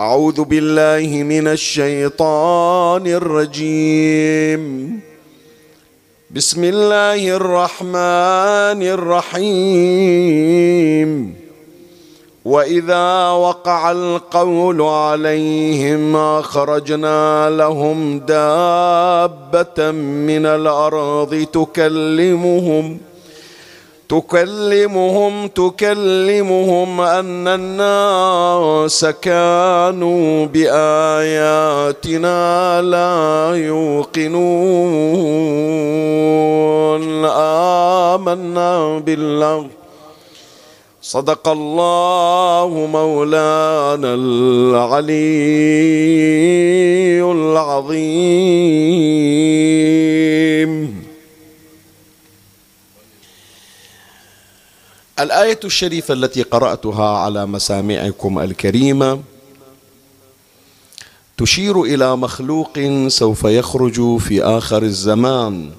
أعوذ بالله من الشيطان الرجيم. بسم الله الرحمن الرحيم. وإذا وقع القول عليهم أخرجنا لهم دابة من الأرض تكلمهم. تكلمهم تكلمهم أن الناس كانوا بآياتنا لا يوقنون. آمنا بالله. صدق الله مولانا العلي العظيم. الآية الشريفة التي قرأتها على مسامعكم الكريمة تشير إلى مخلوق سوف يخرج في آخر الزمان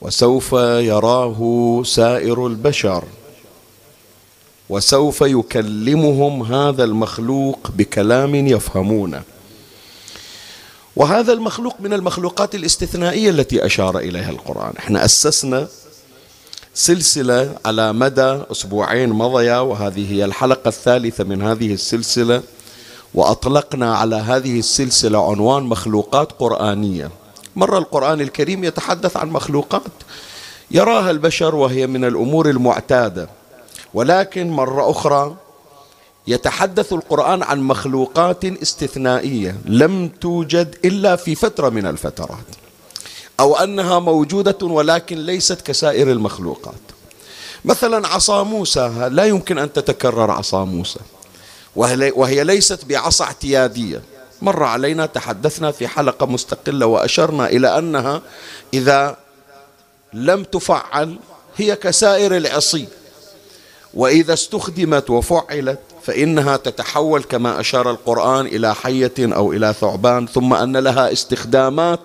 وسوف يراه سائر البشر وسوف يكلمهم هذا المخلوق بكلام يفهمونه. وهذا المخلوق من المخلوقات الاستثنائية التي أشار إليها القرآن. إحنا أسسنا سلسلة على مدى أسبوعين مضيا وهذه هي الحلقة الثالثة من هذه السلسلة. وأطلقنا على هذه السلسلة عنوان مخلوقات قرآنية. مرة القرآن الكريم يتحدث عن مخلوقات. يراها البشر وهي من الأمور المعتادة. ولكن مرة أخرى يتحدث القرآن عن مخلوقات استثنائية لم توجد إلا في فترة من الفترات. أو أنها موجودة ولكن ليست كسائر المخلوقات. مثلا عصا موسى لا يمكن أن تتكرر عصا موسى. وهي ليست بعصا اعتيادية. مر علينا تحدثنا في حلقة مستقلة وأشرنا إلى أنها إذا لم تفعل هي كسائر العصي. وإذا استخدمت وفعلت فإنها تتحول كما أشار القرآن إلى حية أو إلى ثعبان ثم أن لها استخدامات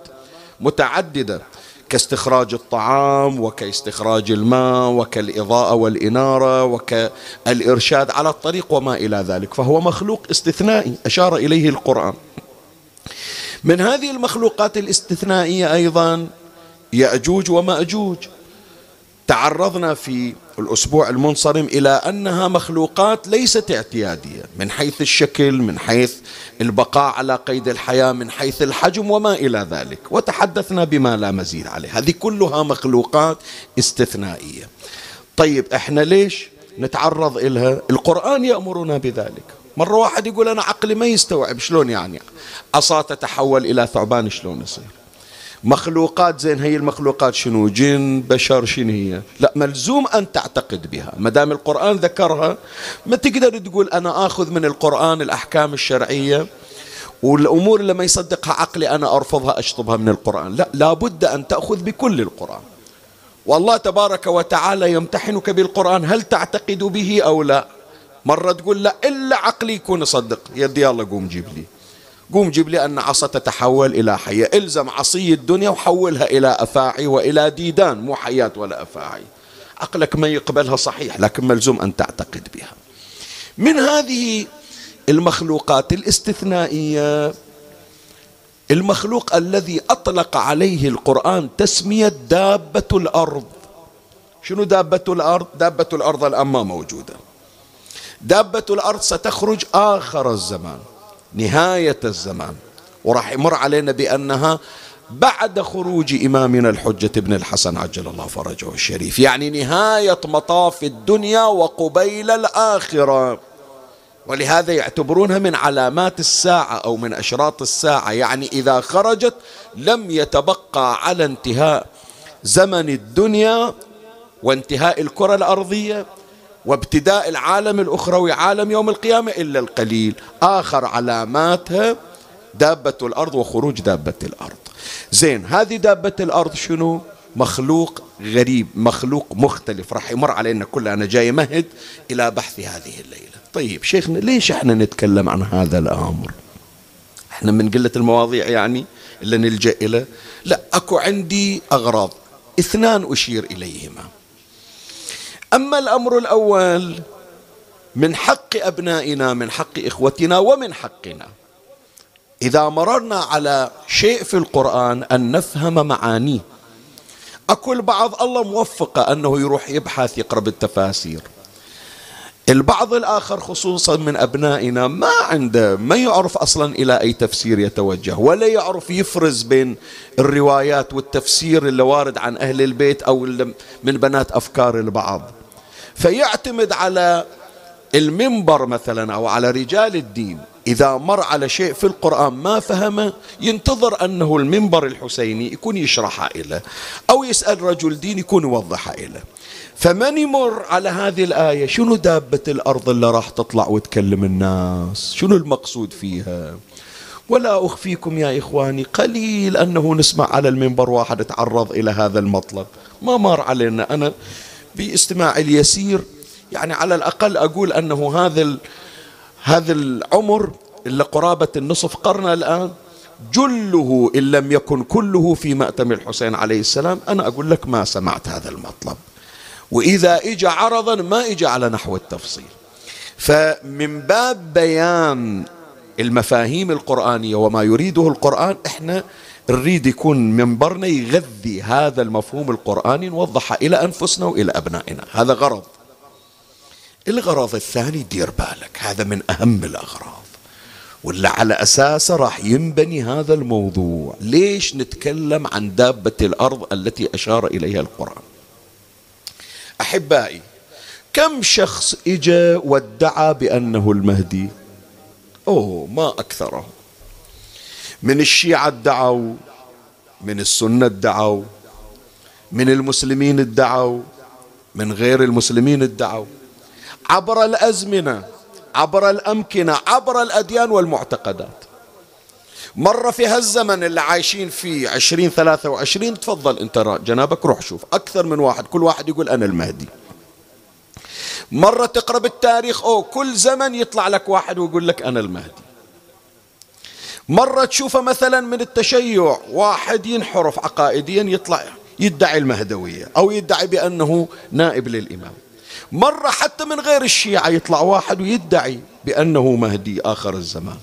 متعددة كاستخراج الطعام وكاستخراج الماء وكالإضاءة والإنارة وكالإرشاد على الطريق وما إلى ذلك فهو مخلوق استثنائي أشار إليه القرآن. من هذه المخلوقات الاستثنائية أيضا يأجوج ومأجوج. تعرضنا في الأسبوع المنصرم إلى أنها مخلوقات ليست اعتيادية من حيث الشكل من حيث البقاء على قيد الحياة من حيث الحجم وما إلى ذلك. وتحدثنا بما لا مزيد عليه. هذه كلها مخلوقات استثنائية. طيب إحنا ليش نتعرض إلها؟ القرآن يأمرنا بذلك. مرة واحد يقول أنا عقلي ما يستوعب شلون يعني؟ عصا تتحول إلى ثعبان شلون يصير؟ مخلوقات زين هي المخلوقات شنو؟ جن بشر شنو هي؟ لا ملزوم أن تعتقد بها. ما دام القرآن ذكرها ما تقدر تقول أنا آخذ من القرآن الأحكام الشرعية والأمور اللي ما يصدقها عقلي أنا أرفضها أشطبها من القرآن. لا لابد أن تأخذ بكل القرآن. والله تبارك وتعالى يمتحنك بالقرآن هل تعتقد به أو لا؟ مرة تقول لا إلا عقلي يكون يصدق يدي الله قوم جيب لي. قوم جيب لي أن عصا تتحول إلى حية إلزم عصي الدنيا وحولها إلى أفاعي وإلى ديدان مو حياة ولا أفاعي. عقلك ما يقبلها صحيح لكن ملزوم أن تعتقد بها. من هذه المخلوقات الاستثنائية المخلوق الذي أطلق عليه القرآن تسمية دابة الأرض. شنو دابة الأرض؟ دابة الأرض الآن ما موجودة. دابة الأرض ستخرج آخر الزمان. نهاية الزمان. وراح يمر علينا بأنها بعد خروج إمامنا الحجة ابن الحسن عجل الله فرجه الشريف. يعني نهاية مطاف الدنيا وقبيل الآخرة. ولهذا يعتبرونها من علامات الساعة أو من أشراط الساعة. يعني إذا خرجت لم يتبقى على انتهاء زمن الدنيا وانتهاء الكرة الأرضية وابتداء العالم الأخروي عالم يوم القيامة إلا القليل. آخر علاماتها دابة الأرض وخروج دابة الأرض. زين هذه دابة الأرض شنو؟ مخلوق غريب مخلوق مختلف. راح يمر علينا كلنا. أنا جاي مهد إلى بحث هذه الليلة. طيب شيخنا ليش إحنا نتكلم عن هذا الأمر؟ إحنا من قلة المواضيع يعني اللي نلجأ إلى؟ لا أكو عندي أغراض. اثنان أشير إليهما. أما الأمر الأول من حق أبنائنا من حق إخوتنا ومن حقنا. إذا مررنا على شيء في القرآن أن نفهم معانيه. أكو البعض الله موفقه أنه يروح يبحث يقرأ بالتفاسير. البعض الآخر خصوصا من أبنائنا ما عنده ما يعرف أصلا إلى أي تفسير يتوجه ولا يعرف يفرز بين الروايات والتفسير اللي وارد عن أهل البيت أو من بنات أفكار البعض. فيعتمد على المنبر مثلا أو على رجال الدين إذا مر على شيء في القرآن ما فهمه ينتظر أنه المنبر الحسيني يكون يشرحه إليه أو يسأل رجل دين يكون يوضحه إليه فمن يمر على هذه الآية؟ شنو دابة الأرض اللي راح تطلع وتكلم الناس؟ شنو المقصود فيها؟ ولا أخفيكم يا إخواني قليل أنه نسمع على المنبر واحد تعرض إلى هذا المطلب. ما مر علينا. أنا باستماع اليسير يعني على الأقل أقول أنه هذا هذا العمر إلا قرابة النصف قرن الآن جله إن لم يكن كله في مأتم الحسين عليه السلام. أنا أقول لك ما سمعت هذا المطلب. وإذا إجا عرضا ما إجا على نحو التفصيل. فمن باب بيان المفاهيم القرآنية وما يريده القرآن إحنا نريد يكون منبرنا يغذي هذا المفهوم القرآني نوضحه إلى أنفسنا وإلى أبنائنا. هذا غرض. الغرض الثاني دير بالك هذا من أهم الأغراض. ولا على أساسه راح ينبني هذا الموضوع. ليش نتكلم عن دابة الأرض التي أشار إليها القرآن؟ أحبائي كم شخص إجا وادعى بأنه المهدي؟ أوه ما أكثره. من الشيعة ادعوا من السنة ادعوا من المسلمين ادعوا من غير المسلمين ادعوا. عبر الأزمنة عبر الأمكنة عبر الأديان والمعتقدات. مرة في هالزمن اللي عايشين فيه عشرين ثلاثة وعشرين تفضل انت جنابك روح شوف أكثر من واحد كل واحد يقول أنا المهدي. مرة تقرأ بالتاريخ أو كل زمن يطلع لك واحد ويقول لك أنا المهدي. مرة تشوفه مثلا من التشيع واحد ينحرف عقائديا يطلع يدعي المهدوية أو يدعي بأنه نائب للإمام. مرة حتى من غير الشيعة يطلع واحد ويدعي بأنه مهدي آخر الزمان.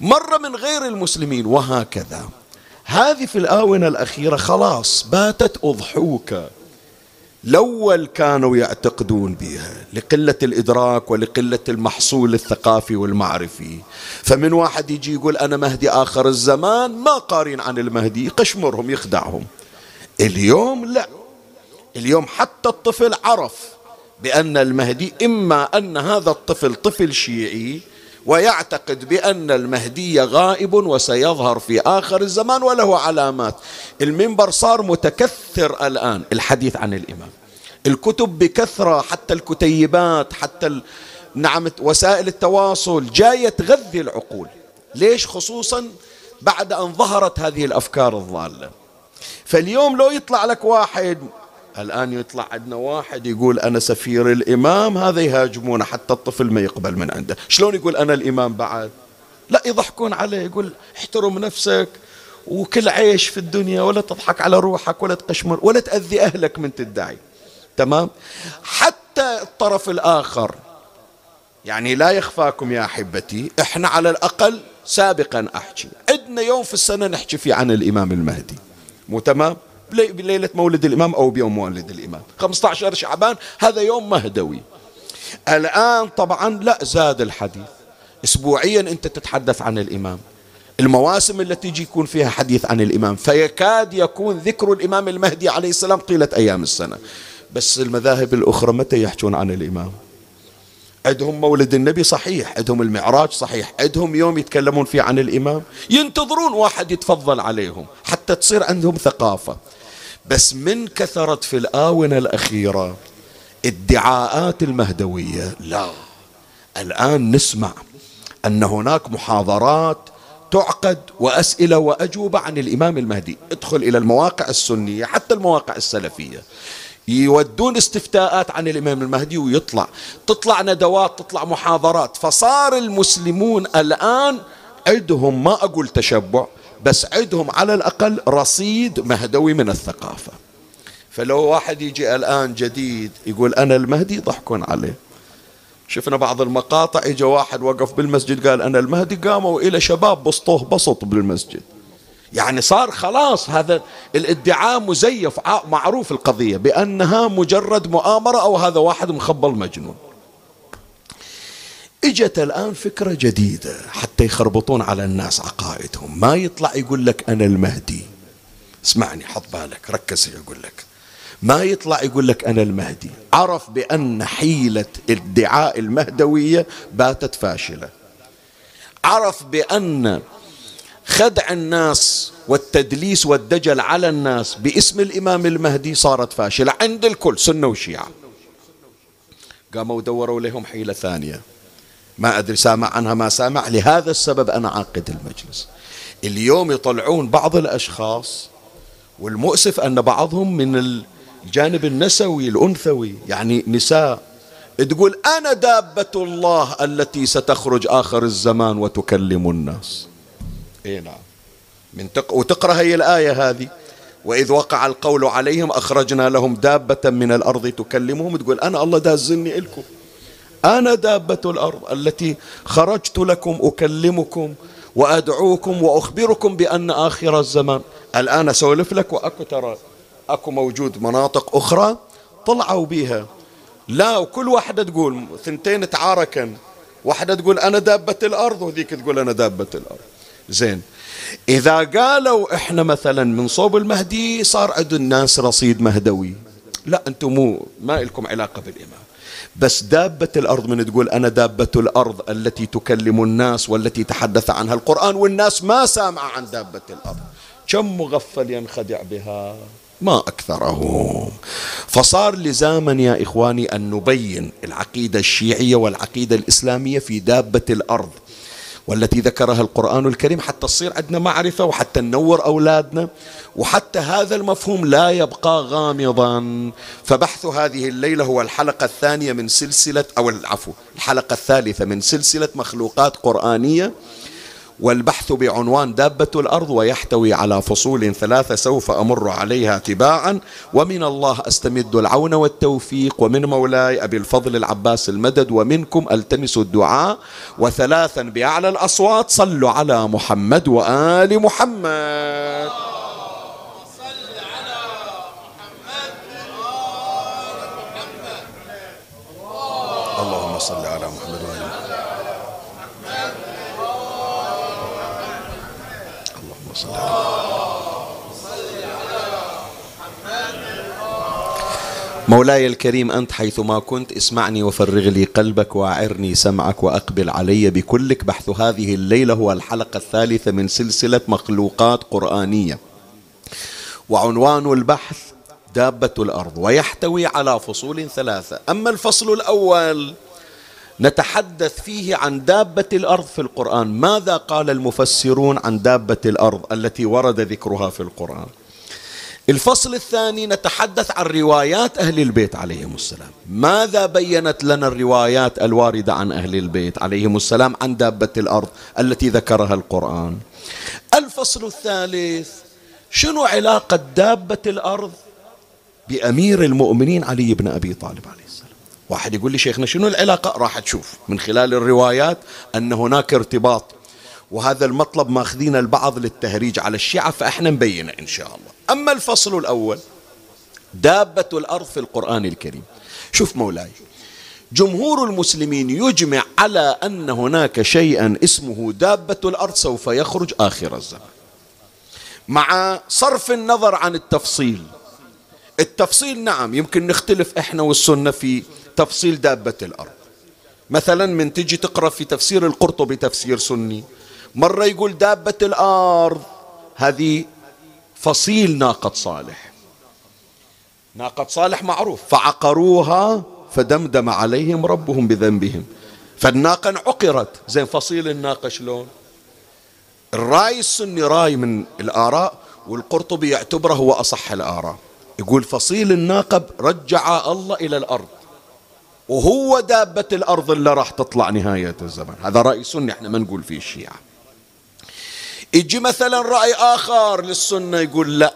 مرة من غير المسلمين وهكذا. هذه في الآونة الأخيرة خلاص باتت أضحوكة الأول كانوا يعتقدون بها لقلة الإدراك ولقلة المحصول الثقافي والمعرفي. فمن واحد يجي يقول أنا مهدي آخر الزمان ما قارين عن المهدي يقشمرهم يخدعهم. اليوم لا. اليوم حتى الطفل عرف بأن المهدي إما أن هذا الطفل طفل شيعي ويعتقد بأن المهدي غائب وسيظهر في آخر الزمان وله علامات. المنبر صار متكثر الآن الحديث عن الإمام. الكتب بكثرة حتى الكتيبات حتى نعم وسائل التواصل جاية تغذي العقول. ليش؟ خصوصا بعد أن ظهرت هذه الأفكار الضالة. فاليوم لو يطلع لك واحد الآن يطلع عندنا واحد يقول أنا سفير الإمام هذا يهاجمونه حتى الطفل ما يقبل من عنده. شلون يقول أنا الإمام بعد؟ لا يضحكون عليه يقول احترم نفسك وكل عيش في الدنيا ولا تضحك على روحك ولا تقشمر ولا تأذي أهلك من تدعي. تمام؟ حتى الطرف الآخر يعني لا يخفاكم يا أحبتي إحنا على الأقل سابقا أحكي. عندنا يوم في السنة نحكي فيه عن الإمام المهدي. مو تمام؟ بليلة مولد الإمام أو بيوم مولد الإمام. 15 شعبان هذا يوم مهدوي. الآن طبعا لا زاد الحديث. أسبوعيا أنت تتحدث عن الإمام. المواسم التي يجي يكون فيها حديث عن الإمام. فيكاد يكون ذكر الإمام المهدي عليه السلام طيلة أيام السنة. بس المذاهب الأخرى متى يحجون عن الإمام؟ عندهم مولد النبي صحيح عندهم المعراج صحيح عندهم يوم يتكلمون فيه عن الإمام. ينتظرون واحد يتفضل عليهم حتى تصير عندهم ثقافة. بس من كثرت في الآونة الأخيرة ادعاءات المهدوية لا. الآن نسمع أن هناك محاضرات تعقد وأسئلة وأجوبة عن الإمام المهدي. ادخل إلى المواقع السنية حتى المواقع السلفية. يودون استفتاءات عن الإمام المهدي ويطلع. تطلع ندوات تطلع محاضرات. فصار المسلمون الآن عندهم ما أقول تشبع بس عندهم على الأقل رصيد مهدوي من الثقافة. فلو واحد يجي الآن جديد يقول أنا المهدي يضحكون عليه. شفنا بعض المقاطع اجى واحد وقف بالمسجد قال أنا المهدي قاموا إلى شباب بسطوه بسط بالمسجد. يعني صار خلاص هذا الادعاء مزيف معروف القضية بأنها مجرد مؤامرة أو هذا واحد مخبل مجنون. اجت الآن فكرة جديدة. حتى يخربطون على الناس عقائدهم. ما يطلع يقول لك أنا المهدي. اسمعني حط بالك ركز يقول لك. ما يطلع يقول لك أنا المهدي. عرف بأن حيلة ادعاء المهدوية باتت فاشلة. عرف بأن خدع الناس والتدليس والدجل على الناس باسم الإمام المهدي صارت فاشلة. عند الكل سنة وشيعة. قاموا دوروا لهم حيلة ثانية. ما أدري سامع عنها ما سامع. لهذا السبب أنا عاقد المجلس. اليوم يطلعون بعض الأشخاص والمؤسف أن بعضهم من الجانب النسوي الأنثوي يعني نساء تقول أنا دابة الله التي ستخرج آخر الزمان وتكلم الناس. إي نعم. من تق... وتقرأ هي الآية هذه. وإذ وقع القول عليهم أخرجنا لهم دابة من الأرض تكلمهم تقول أنا الله دازني إلكم. أنا دابة الأرض التي خرجت لكم أكلمكم وأدعوكم وأخبركم بأن آخر الزمان. الآن أسولف لك وأكو ترى أكو موجود مناطق أخرى طلعوا بها لا وكل واحدة تقول ثنتين تعاركن. واحدة تقول أنا دابة الأرض وذيك تقول أنا دابة الأرض. زين. إذا قالوا إحنا مثلا من صوب المهدي صار عند الناس رصيد مهدوي. لا أنتم مو ما لكم علاقة بالإمام. بس دابة الأرض من تقول أنا دابة الأرض التي تكلم الناس والتي تحدث عنها القرآن والناس ما سامع عن دابة الأرض. كم مغفل ينخدع بها؟ ما أكثره فصار لزاما يا إخواني أن نبين العقيدة الشيعية والعقيدة الإسلامية في دابة الأرض. والتي ذكرها القرآن الكريم حتى تصير عندنا معرفة وحتى ننور أولادنا وحتى هذا المفهوم لا يبقى غامضا. فبحث هذه الليلة هو الحلقة الثانية من سلسلة أو العفو الحلقة الثالثة من سلسلة مخلوقات قرآنية. والبحث بعنوان دابة الأرض ويحتوي على فصول ثلاثة سوف أمر عليها تباعا. ومن الله أستمد العون والتوفيق. ومن مولاي أبي الفضل العباس المدد. ومنكم ألتمس الدعاء. وثلاثا بأعلى الأصوات. صلوا على محمد وآل محمد. مولاي الكريم أنت حيثما كنت اسمعني وفرغ لي قلبك وأعرني سمعك وأقبل علي بكلك. بحث هذه الليلة هو الحلقة الثالثة من سلسلة مخلوقات قرآنية. وعنوان البحث دابة الأرض ويحتوي على فصول ثلاثة. أما الفصل الأول نتحدث فيه عن دابة الأرض في القرآن. ماذا قال المفسرون عن دابة الأرض التي ورد ذكرها في القرآن؟ الفصل الثاني نتحدث عن روايات أهل البيت عليهم السلام. ماذا بينت لنا الروايات الواردة عن أهل البيت عليهم السلام عن دابة الأرض التي ذكرها القرآن؟ الفصل الثالث شنو علاقة دابة الأرض بأمير المؤمنين علي بن أبي طالب عليه السلام؟ واحد يقول لي شيخنا شنو العلاقة؟ راح تشوف من خلال الروايات أن هناك ارتباط وهذا المطلب ماخذين البعض للتهريج على الشيعة فإحنا نبينه إن شاء الله. أما الفصل الأول دابة الأرض في القرآن الكريم. شوف مولاي جمهور المسلمين يجمع على أن هناك شيئا اسمه دابة الأرض سوف يخرج آخر الزمان. مع صرف النظر عن التفصيل. التفصيل نعم يمكن نختلف إحنا والسنة في تفصيل دابة الأرض. مثلا من تجي تقرأ في تفسير القرطبي تفسير سني مرة يقول دابة الأرض. هذه فصيل ناقة صالح. ناقة صالح معروف. فعقروها فدمدم عليهم ربهم بذنبهم. فالناقة عقرت زين فصيل الناقة شلون؟ الراي السني راي من الآراء والقرطبي يعتبره هو أصح الآراء. يقول فصيل الناقة رجع الله إلى الأرض. وهو دابة الأرض اللي راح تطلع نهاية الزمن. هذا رأي سني إحنا ما نقول فيه الشيعة يجي مثلا رأي آخر للسنة يقول لا.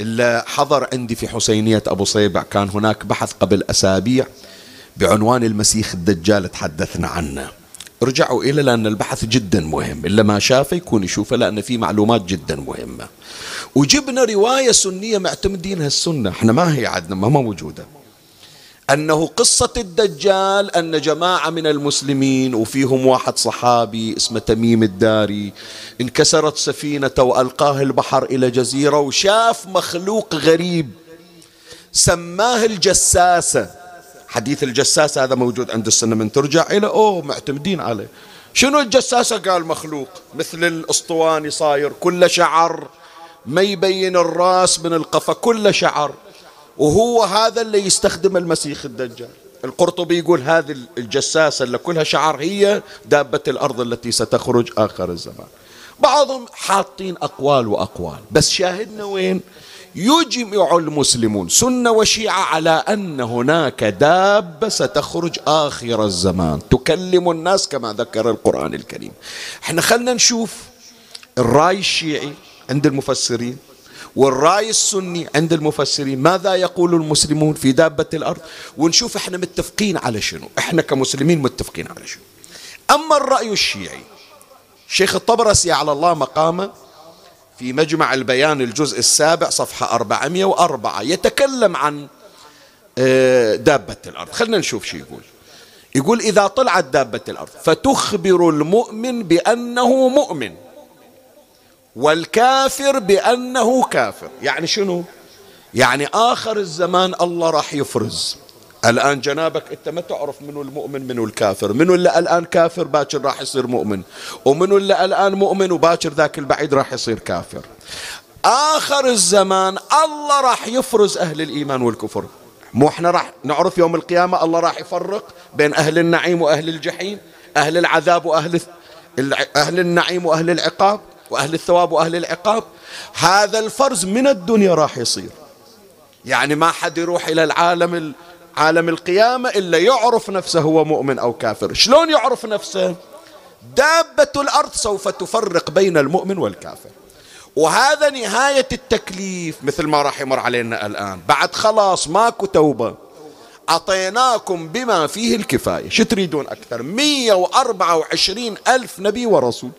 إلا حضر عندي في حسينية أبو صيبع كان هناك بحث قبل أسابيع بعنوان المسيح الدجال تحدثنا عنه. رجعوا إلى لأن البحث جدا مهم إلا ما شافه يكون يشوفه لأن في معلومات جدا مهمة. وجبنا رواية سنية معتمدينها السنة إحنا ما هي عندنا ما موجودة. أنه قصة الدجال أن جماعة من المسلمين وفيهم واحد صحابي اسمه تميم الداري انكسرت سفينة وألقاه البحر إلى جزيرة وشاف مخلوق غريب سماه الجساسة. حديث الجساسة هذا موجود عند السنة من ترجع إلى أوه معتمدين عليه. شنو الجساسة؟ قال مخلوق مثل الأسطواني صاير كل شعر ما يبين الراس من القفا كل شعر. وهو هذا اللي يستخدم المسيح الدجال. القرطبي يقول هذه الجساسة اللي كلها شعر هي دابة الأرض التي ستخرج آخر الزمان. بعضهم حاطين أقوال وأقوال بس شاهدنا وين؟ يجمع المسلمون سنة وشيعة على أن هناك دابة ستخرج آخر الزمان. تكلم الناس كما ذكر القرآن الكريم. إحنا خلنا نشوف الرأي الشيعي عند المفسرين. والرأي السني عند المفسرين ماذا يقول المسلمون في دابة الأرض؟ ونشوف إحنا متفقين على شنو؟ إحنا كمسلمين متفقين على شنو؟ أما الرأي الشيعي شيخ الطبرسي على الله مقامه في مجمع البيان الجزء السابع صفحة 404 يتكلم عن آه، دابة الأرض. خلنا نشوف شو يقول. يقول إذا طلعت دابة الأرض فتخبر المؤمن بأنه مؤمن. والكافر بأنه كافر. يعني شنو؟ يعني آخر الزمان الله راح يفرز. الآن جنابك أنت ما تعرف منو المؤمن منو الكافر. منو اللي الآن كافر باكر راح يصير مؤمن؟ ومنو اللي الآن مؤمن وباكر ذاك البعيد راح يصير كافر؟ آخر الزمان الله راح يفرز أهل الإيمان والكفر. مو إحنا راح نعرف يوم القيامة الله راح يفرق بين أهل النعيم وأهل الجحيم أهل العذاب وأهل أهل النعيم وأهل العقاب؟ وأهل الثواب وأهل العقاب هذا الفرز من الدنيا راح يصير. يعني ما حد يروح إلى العالم عالم القيامة إلا يعرف نفسه هو مؤمن أو كافر. شلون يعرف نفسه؟ دابة الأرض سوف تفرق بين المؤمن والكافر. وهذا نهاية التكليف مثل ما راح يمر علينا الآن. بعد خلاص ماكو توبة. أعطيناكم بما فيه الكفاية. شو تريدون أكثر؟ 124 ألف نبي ورسول.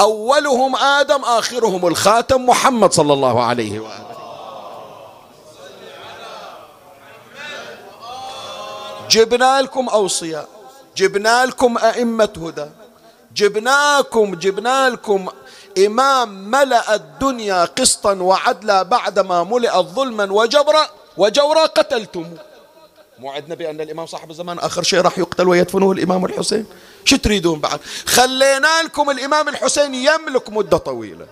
أولهم آدم آخرهم الخاتم محمد صلى الله عليه وآله. جبنا لكم أوصياء جبنا لكم أئمة هدى جبناكم جبنا لكم إمام ملأ الدنيا قسطا وعدلا بعدما ملئت ظلما وجبرا وجورا قتلتم مو عندنا بأن الإمام صاحب الزمان آخر شيء راح يقتل ويدفنه الإمام الحسين؟ شو تريدون بعد؟ خلينا لكم الإمام الحسين يملك مدة طويلة.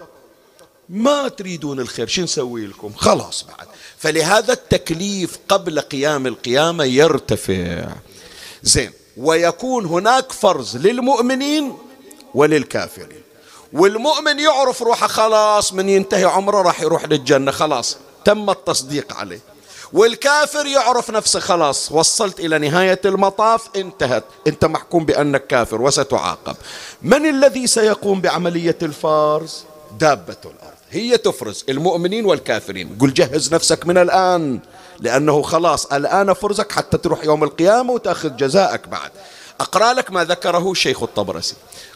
ما تريدون الخير شو نسوي لكم؟ خلاص بعد. فلهذا التكليف قبل قيام القيامة يرتفع. زين ويكون هناك فرض للمؤمنين وللكافرين. والمؤمن يعرف روحه خلاص من ينتهي عمره راح يروح للجنة خلاص تم التصديق عليه. والكافر يعرف نفسه خلاص وصلت إلى نهاية المطاف انتهت. أنت محكوم بأنك كافر وستعاقب. من الذي سيقوم بعملية الفرز دابة الأرض. هي تفرز المؤمنين والكافرين. قل جهز نفسك من الآن لأنه خلاص الآن فرزك حتى تروح يوم القيامة وتأخذ جزاءك بعد. أقرأ لك ما ذكره شيخ الطبرسي.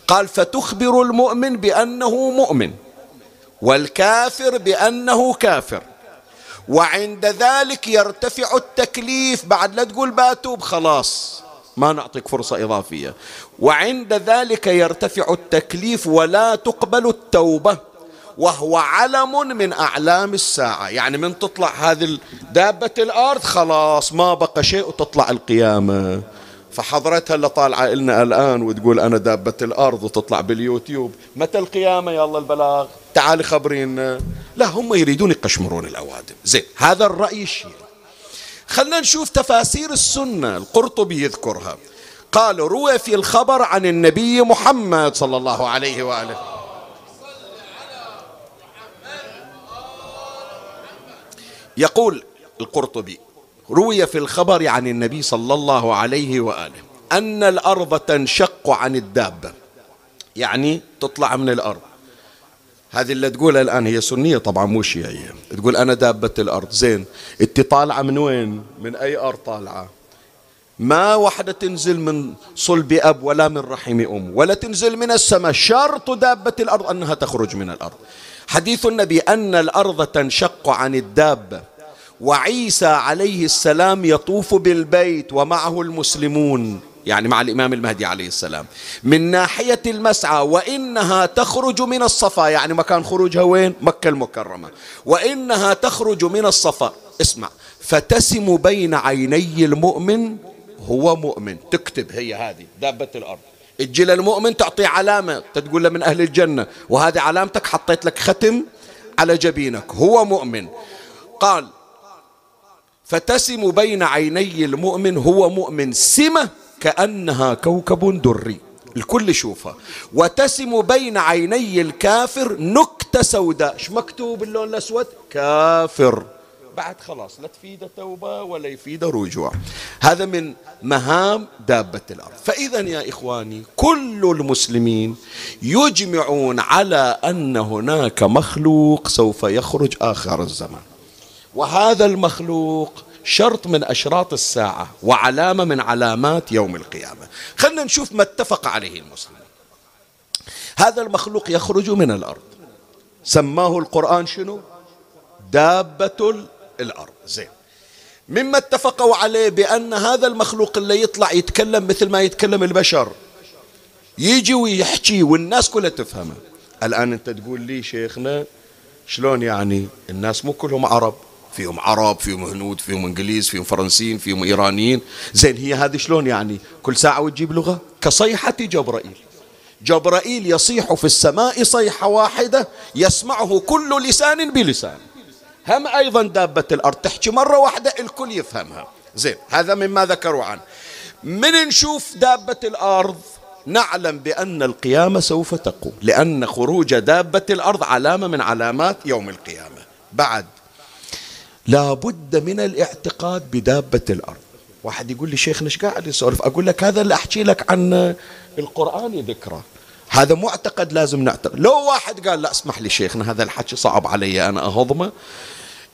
قال فتخبر المؤمن بأنه مؤمن والكافر بأنه كافر. وعند ذلك يرتفع التكليف. بعد لا تقول باتوب خلاص ما نعطيك فرصة إضافية. وعند ذلك يرتفع التكليف ولا تقبل التوبة وهو علم من أعلام الساعة. يعني من تطلع هذه دابة الأرض خلاص ما بقى شيء وتطلع القيامة. فحضرتها اللي طالعة لنا الآن وتقول أنا دابة الأرض وتطلع باليوتيوب. متى القيامة يا الله البلاغ؟ تعال خبرينا. لا هم يريدون يقشمرون الأوادم. زين هذا الرأي الشيعي خلنا نشوف تفاسير السنة. القرطبي يذكرها. قال روى في الخبر عن النبي محمد صلى الله عليه وآله. يقول القرطبي روي في الخبر عن النبي صلى الله عليه وآله أن الأرض تنشق عن الدابة. يعني تطلع من الأرض. هذه اللي تقولها الآن هي سنية طبعا مو شيعية. تقول أنا دابة الأرض. زين أنت طالعة من وين؟ من أي أرض طالعة؟ ما واحدة تنزل من صلب أب ولا من رحم أم ولا تنزل من السماء. شرط دابة الأرض أنها تخرج من الأرض. حديث النبي أن الأرض تنشق عن الدابة وعيسى عليه السلام يطوف بالبيت ومعه المسلمون. يعني مع الإمام المهدي عليه السلام. من ناحية المسعى وإنها تخرج من الصفا. يعني مكان خروجها وين؟ مكة المكرمة. وإنها تخرج من الصفا. اسمع. فتسم بين عيني المؤمن هو مؤمن. تكتب هي هذه دابة الأرض. تجي للمؤمن تعطيه علامة تقول له من أهل الجنة. وهذه علامتك حطيت لك ختم على جبينك. هو مؤمن. قال فتسم بين عيني المؤمن هو مؤمن. سمة كأنها كوكب دري. الكل يشوفها. وتسم بين عيني الكافر نكتة سوداء. إيش مكتوب اللون الأسود؟ كافر. بعد خلاص لا تفيد توبة ولا يفيد رجوع هذا من مهام دابة الأرض. فإذا يا إخواني كل المسلمين يجمعون على أن هناك مخلوق سوف يخرج آخر الزمان. وهذا المخلوق شرط من أشراط الساعة وعلامة من علامات يوم القيامة. خلنا نشوف ما اتفق عليه المسلمين هذا المخلوق يخرج من الأرض. سماه القرآن شنو؟ دابة الأرض. زين. مما اتفقوا عليه بأن هذا المخلوق اللي يطلع يتكلم مثل ما يتكلم البشر. يجي ويحكي والناس كلها تفهمه. الآن أنت تقول لي شيخنا شلون يعني الناس مو كلهم عرب؟ فيهم عرب فيهم هنود فيهم إنجليز فيهم فرنسيين فيهم إيرانيين. زين هي هذه شلون يعني؟ كل ساعة وتجيب لغة؟ كصيحة جبرائيل. جبرائيل يصيح في السماء صيحة واحدة يسمعه كل لسان بلسان. هم أيضا دابة الأرض تحكي مرة واحدة الكل يفهمها. زين هذا مما ذكروا عنه. من نشوف دابة الأرض؟ نعلم بأن القيامة سوف تقوم لأن خروج دابة الأرض علامة من علامات يوم القيامة. بعد لا بد من الاعتقاد بدابة الأرض. واحد يقول لي شيخنا إيش قاعد يسولف؟ أقول لك هذا اللي أحكي لك عن القرآن ذكره هذا معتقد لازم نعتقد. لو واحد قال لا اسمح لي شيخنا هذا الحكي صعب علي أنا أهضمه.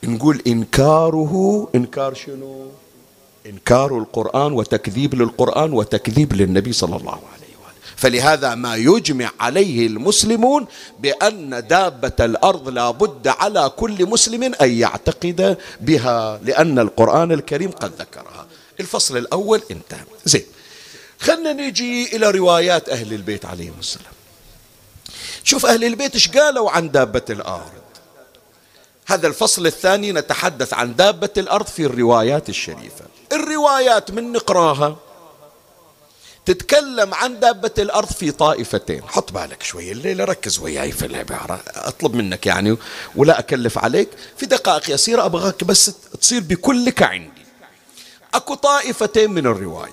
نقول إنكاره إنكار شنو؟ إنكار القرآن وتكذيب للقرآن وتكذيب للنبي صلى الله عليه فلهذا ما يجمع عليه المسلمون بأن دابة الأرض لا بد على كل مسلم أن يعتقد بها لأن القرآن الكريم قد ذكرها. الفصل الأول انتهى. زين. خلنا نجي إلى روايات أهل البيت عليهم السلام. شوف أهل البيت إيش قالوا عن دابة الأرض؟ هذا الفصل الثاني نتحدث عن دابة الأرض في الروايات الشريفة. الروايات من نقراها؟ تتكلم عن دابة الأرض في طائفتين. حط بالك شوي الليلة ركز وياي في العبارة. أطلب منك يعني ولا أكلف عليك. في دقائق يسيرة أبغاك بس تصير بكلك عندي. أكو طائفتين من الروايات.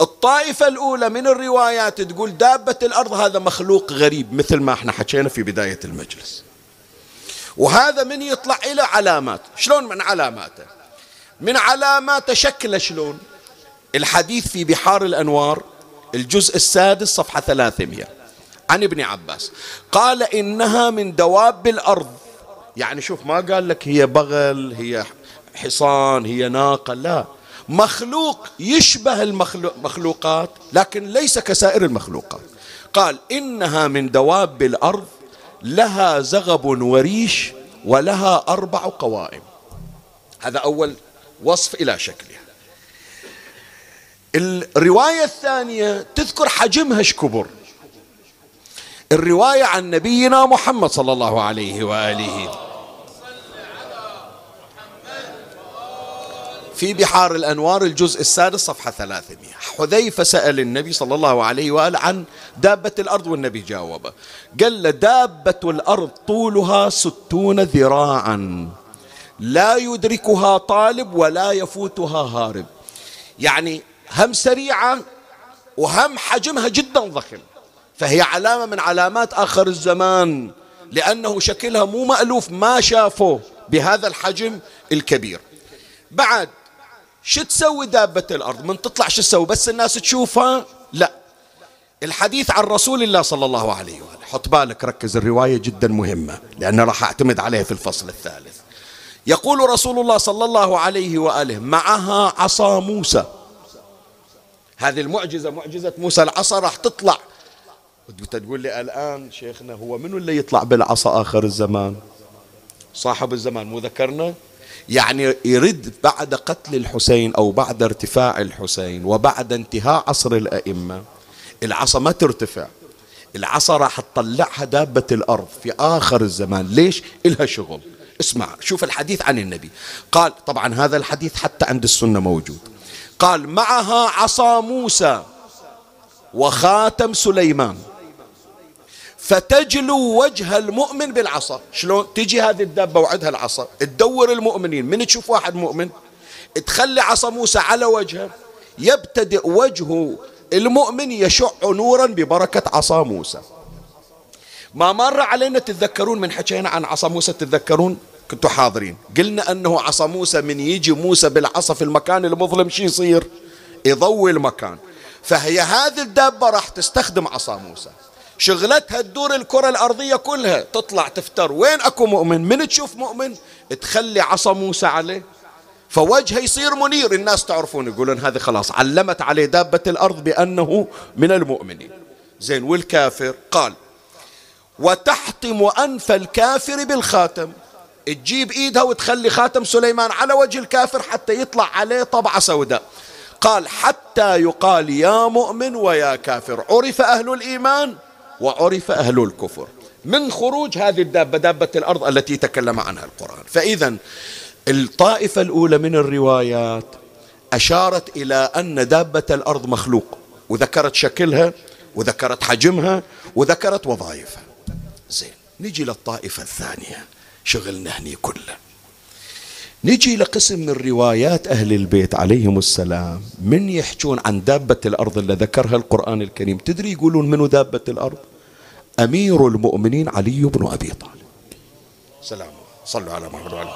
الطائفة الأولى من الروايات تقول دابة الأرض هذا مخلوق غريب مثل ما إحنا حكينا في بداية المجلس. وهذا من يطلع إلى علامات. شلون من علاماته؟ من علاماته شكله شلون؟ الحديث في بحار الأنوار الجزء السادس صفحة 300 عن ابن عباس. قال إنها من دواب الأرض. يعني شوف ما قال لك هي بغل هي حصان هي ناقة لا. مخلوق يشبه المخلوقات لكن ليس كسائر المخلوقات. قال إنها من دواب الأرض لها زغب وريش ولها أربع قوائم. هذا أول وصف إلى شكلها. الرواية الثانية تذكر حجمها شكبر الرواية عن نبينا محمد صلى الله عليه وآله. في بحار الأنوار الجزء السادس صفحة 300 حذيفة سأل النبي صلى الله عليه وآله عن دابة الأرض والنبي جاوبه. قال له دابة الأرض طولها ستون ذراعا. لا يدركها طالب ولا يفوتها هارب. يعني هم سريعة وهم حجمها جدا ضخم. فهي علامة من علامات آخر الزمان لأنه شكلها مو مألوف ما شافه بهذا الحجم الكبير. بعد شو تسوي دابة الأرض؟ من تطلع شو تسوي؟ بس الناس تشوفها؟ لا. الحديث عن رسول الله صلى الله عليه وآله. حط بالك ركز الرواية جدا مهمة لأن راح أعتمد عليها في الفصل الثالث. يقول رسول الله صلى الله عليه وآله معها عصا موسى. هذه المعجزة معجزة موسى العصا راح تطلع. وانت تقول لي الآن شيخنا هو منو اللي يطلع بالعصا آخر الزمان؟ صاحب الزمان مو ذكرنا؟ يعني يرد بعد قتل الحسين أو بعد ارتفاع الحسين وبعد انتهاء عصر الأئمة. العصا ما ترتفع. العصا راح تطلعها دابة الأرض في آخر الزمان. ليش؟ إلها شغل. اسمع شوف الحديث عن النبي. قال طبعا هذا الحديث حتى عند السنة موجود. قال معها عصا موسى وخاتم سليمان. فتجلو وجه المؤمن بالعصا. شلون؟ تجي هذه الدابة وعدها العصا. تدور المؤمنين. من تشوف واحد مؤمن؟ تخلي عصا موسى على وجهه يبتدئ وجه المؤمن يشع نورا ببركة عصا موسى. ما مر علينا تتذكرون من حكينا عن عصا موسى تتذكرون؟ كنتوا حاضرين. قلنا أنه عصا موسى من يجي موسى بالعصا في المكان المظلم شي يصير؟ يضوي المكان. فهي هذه الدابة راح تستخدم عصا موسى. شغلتها تدور الكرة الأرضية كلها. تطلع تفتر. وين أكو مؤمن؟ من تشوف مؤمن؟ تخلي عصا موسى عليه. فوجهه يصير منير. الناس تعرفون يقولون هذه خلاص علمت عليه دابة الأرض بأنه من المؤمنين. زين والكافر؟ قال وتحطم أنف الكافر بالخاتم. تجيب ايدها وتخلي خاتم سليمان على وجه الكافر حتى يطلع عليه طبعة سوداء. قال حتى يقال يا مؤمن ويا كافر عرف أهل الإيمان وعرف أهل الكفر. من خروج هذه الدابة دابة الأرض التي تكلم عنها القرآن. فإذا الطائفة الأولى من الروايات أشارت إلى أن دابة الأرض مخلوق وذكرت شكلها وذكرت حجمها وذكرت وظائفها. زين نجي للطائفة الثانية. شغلنا هني كله. نجي لقسم من روايات أهل البيت عليهم السلام. من يحجون عن دابة الأرض اللي ذكرها القرآن الكريم؟ تدري يقولون منو دابة الأرض؟ أمير المؤمنين علي بن أبي طالب. سلام. صلوا على محمد وعلى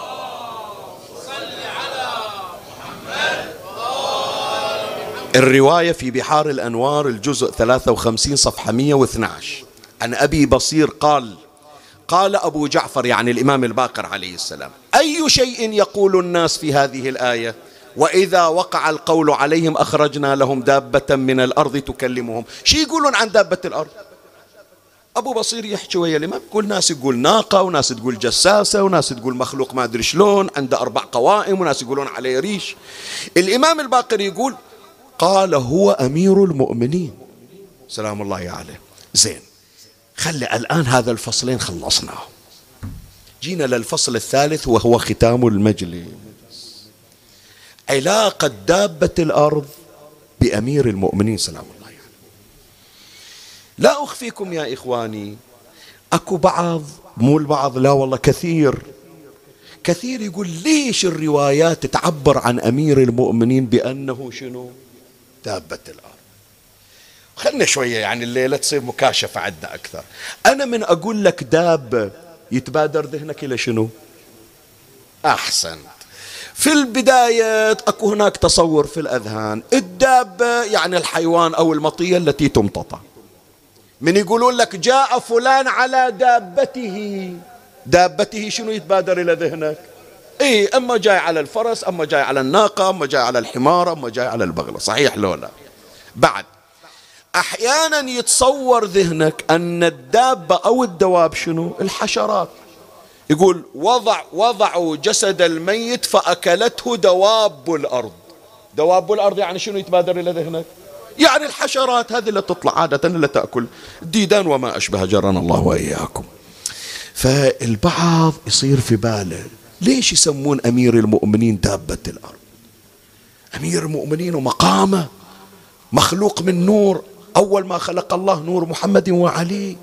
الرواية في بحار الأنوار الجزء 53 صفحة 112 عن أبي بصير قال قال أبو جعفر يعني الإمام الباقر عليه السلام أي شيء يقول الناس في هذه الآية؟ وإذا وقع القول عليهم أخرجنا لهم دابة من الأرض تكلمهم. شي يقولون عن دابة الأرض؟ أبو بصير يحكي ويا الإمام كل ناس يقول ناقة وناس تقول جساسة وناس تقول مخلوق ما أدري شلون عنده أربع قوائم وناس يقولون عليه ريش. الإمام الباقر يقول قال هو أمير المؤمنين. سلام الله عليه. زين. خلي الآن هذا الفصلين خلصناه. جينا للفصل الثالث وهو ختام المجلس. علاقة دابة الأرض بأمير المؤمنين سلام الله عليه. لا أخفيكم يا إخواني أكو بعض مو البعض لا والله كثير. كثير يقول ليش الروايات تعبر عن أمير المؤمنين بأنه شنو؟ دابة الأرض. خلنا شوية يعني الليلة تصير مكاشفة عندنا أكثر. أنا من أقول لك دابة يتبادر ذهنك إلى شنو؟ أحسنت. في البداية أكو هناك تصور في الأذهان. الدابة يعني الحيوان أو المطية التي تمتطى. من يقولون لك جاء فلان على دابته. دابته شنو يتبادر إلى ذهنك؟ إيه أما جاي على الفرس أما جاي على الناقة أما جاي على الحمار أما جاي على البغلة صحيح لو لا؟ بعد. أحيانا يتصور ذهنك أن الدابة أو الدواب شنو؟ الحشرات. يقول وضع وضعوا جسد الميت فأكلته دواب الأرض. دواب الأرض يعني شنو يتبادر إلى ذهنك؟ يعني الحشرات هذه اللي تطلع عادة اللي تأكل. الديدان وما أشبه جرنا الله وإياكم. فالبعض يصير في باله ليش يسمون أمير المؤمنين دابة الأرض؟ أمير المؤمنين ومقامه مخلوق من نور. أول ما خلق الله نور محمد وعلي.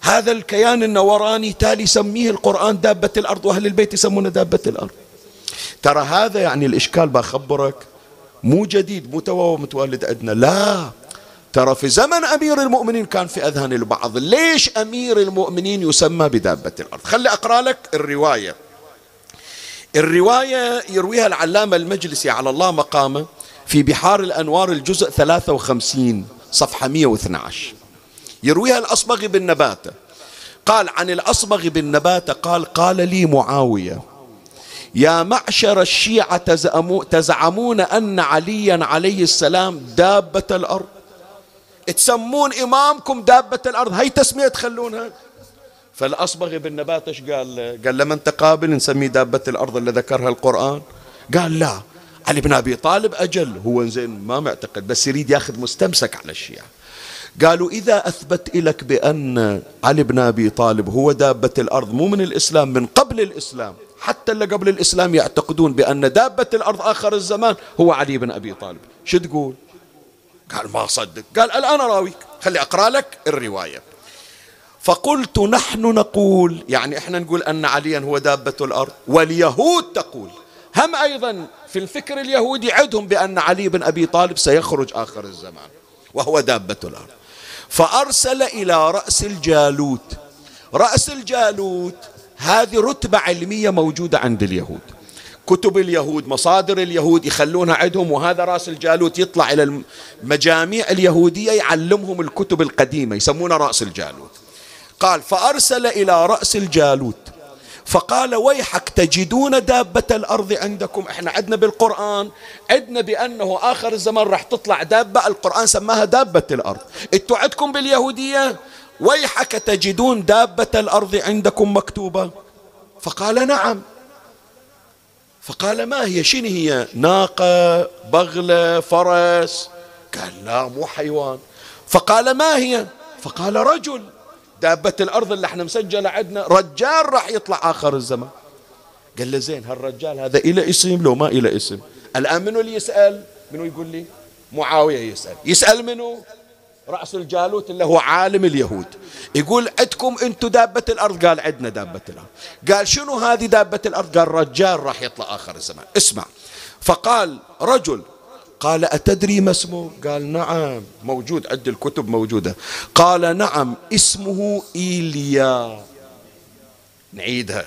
هذا الكيان النوراني تالي يسميه القرآن دابة الأرض وأهل البيت يسمونه دابة الأرض. ترى هذا يعني الإشكال بخبرك. مو جديد مو متولد عندنا. لا. ترى في زمن أمير المؤمنين كان في أذهان البعض. ليش أمير المؤمنين يسمى بدابة الأرض؟ خلي أقرأ لك الرواية. الرواية يرويها العلامة المجلسي على الله مقامه في بحار الأنوار الجزء 53 صفحة 112 يرويها الأصبغ بن نباتة. قال عن الأصبغ بن نباتة قال قال لي معاوية يا معشر الشيعة تزعمون أن عليا عليه السلام دابة الأرض؟ تسمون إمامكم دابة الأرض؟ هي تسمية تخلونها فالأصبغ بن نباتة قال؟ قال لما أنت قابل نسميه دابة الأرض اللي ذكرها القرآن. قال لا علي بن أبي طالب أجل هو زين ما معتقد بس يريد ياخذ مستمسك على الشيعة. قالوا إذا أثبت لك بأن علي بن أبي طالب هو دابة الأرض مو من الإسلام من قبل الإسلام حتى اللي قبل الإسلام يعتقدون بأن دابة الأرض آخر الزمان هو علي بن أبي طالب. شو تقول؟ قال ما صدق قال الآن أراويك خلي أقرأ لك الرواية. فقلت نحن نقول يعني إحنا نقول أن عليا هو دابة الأرض واليهود تقول. هم أيضا في الفكر اليهودي عدهم بأن علي بن أبي طالب سيخرج آخر الزمان وهو دابة الأرض. فأرسل إلى رأس الجالوت. رأس الجالوت هذه رتبة علمية موجودة عند اليهود. كتب اليهود مصادر اليهود يخلونها عندهم وهذا رأس الجالوت يطلع إلى المجاميع اليهودية يعلمهم الكتب القديمة يسمونها رأس الجالوت. قال فأرسل إلى رأس الجالوت. فقال ويحك تجدون دابة الأرض عندكم. إحنا عندنا بالقرآن عندنا بأنه آخر الزمان راح تطلع دابة القرآن سماها دابة الأرض. إنتوا عندكم باليهودية؟ ويحك تجدون دابة الأرض عندكم مكتوبة؟ فقال نعم. فقال ما هي؟ شنو هي؟ ناقة بغلة فرس؟ قال لا مو حيوان. فقال ما هي؟ فقال رجل. دابة الأرض اللي إحنا مسجلة عندنا رجال راح يطلع آخر الزمان. قال له زين هالرجال هذا إلى اسم لو ما إلى اسم. الآن منو اللي يسأل؟ منو يقول لي؟ معاوية يسأل. يسأل منو؟ رأس الجالوت اللي هو عالم اليهود. يقول عندكم أنتم دابة الأرض؟ قال عندنا دابة الأرض. قال شنو هذه دابة الأرض؟ قال رجال راح يطلع آخر الزمان. اسمع. فقال رجل قال أتدري ما اسمه؟ قال نعم موجود عند الكتب موجودة. قال نعم اسمه إيليا. نعيدها.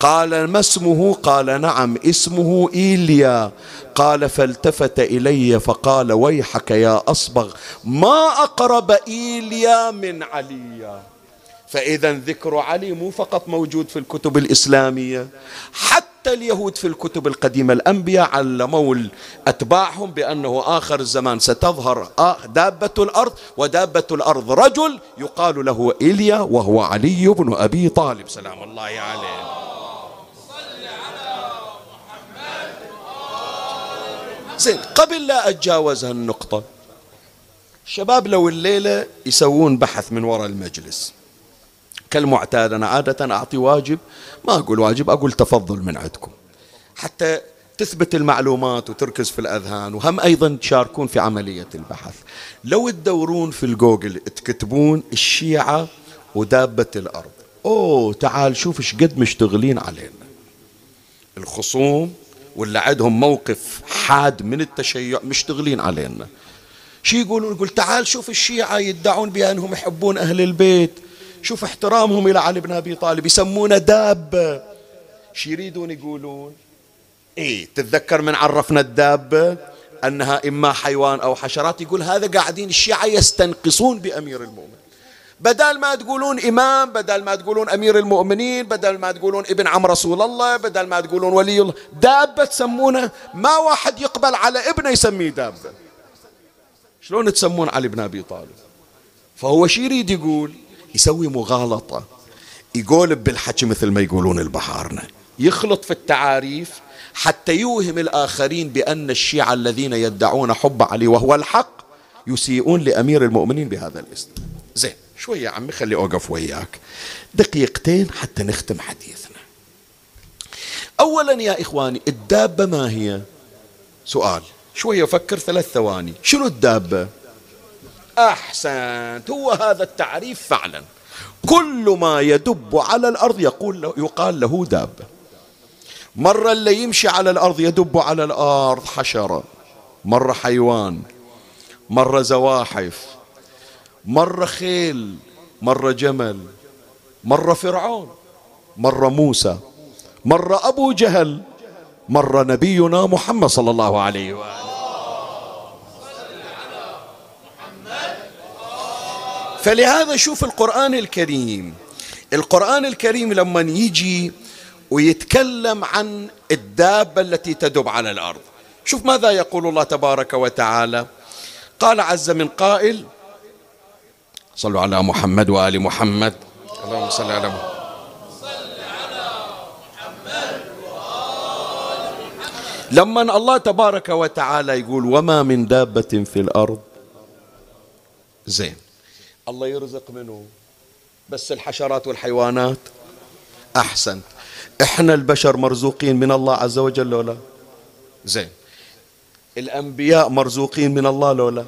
قال ما اسمه؟ قال نعم اسمه إيليا. قال فالتفت إلي فقال ويحك يا أصبغ ما أقرب إيليا من عليا. فإذا ذكر علي مو فقط موجود في الكتب الإسلامية حتى اليهود في الكتب القديمة الأنبياء علموا أتباعهم بأنه آخر الزمان ستظهر دابة الأرض ودابة الأرض رجل يقال له إيليا وهو علي بن أبي طالب. سلام الله عليه. زين قبل لا أتجاوز هالنقطة الشباب لو الليلة يسوون بحث من وراء المجلس. كالمعتاد أنا عادة أعطي واجب ما أقول واجب أقول تفضل من عندكم. حتى تثبت المعلومات وتركز في الأذهان وهم أيضا تشاركون في عملية البحث. لو تدورون في الجوجل تكتبون الشيعة ودابة الأرض. أوه تعال شوف إيش قد مشتغلين علينا. الخصوم واللي عندهم موقف حاد من التشيع مشتغلين علينا. شي يقولون؟ يقول تعال شوف الشيعة يدعون بأنهم يحبون أهل البيت. شوف احترامهم إلى علي بن أبي طالب يسمونه دابة شي يريدون يقولون؟ إيه تتذكر من عرفنا الدابة أنها إما حيوان أو حشرات يقول هذا قاعدين الشيعة يستنقصون بأمير المؤمنين. بدل ما تقولون إمام بدل ما تقولون أمير المؤمنين بدل ما تقولون ابن عم رسول الله بدل ما تقولون ولي الله. دابة تسمونه ما واحد يقبل على ابنه يسميه دابة. شلون تسمون علي بن أبي طالب؟ فهو شي يريد يقول؟ يسوي مغالطة. يقولب بالحكي مثل ما يقولون البحارنا. يخلط في التعاريف حتى يوهم الآخرين بأن الشيعة الذين يدعون حب علي وهو الحق يسيئون لأمير المؤمنين بهذا الاسم. زين شوية يا عمي خلي أوقف وياك. دقيقتين حتى نختم حديثنا. أولا يا إخواني الدابة ما هي؟ سؤال. شوية فكر ثلاث ثواني. شنو الدابة؟ أحسنت هو هذا التعريف فعلا. كل ما يدب على الأرض يقول له يقال له دابة مرة اللي يمشي على الأرض يدب على الأرض حشرة. مرة حيوان. مرة زواحف. مرة خيل. مرة جمل. مرة فرعون. مرة موسى. مرة أبو جهل. مرة نبينا محمد صلى الله عليه وآله. فلهذا شوف القرآن الكريم. القرآن الكريم لما يجي ويتكلم عن الدابة التي تدب على الأرض. شوف ماذا يقول الله تبارك وتعالى. قال عز من قائل صلوا على محمد وآل محمد. اللهم صل على محمد. لما الله تبارك وتعالى يقول وما من دابة في الأرض. زين. الله يرزق منه. بس الحشرات والحيوانات أحسن. إحنا البشر مرزوقين من الله عز وجل لولا؟ زين. الأنبياء مرزوقين من الله لولا؟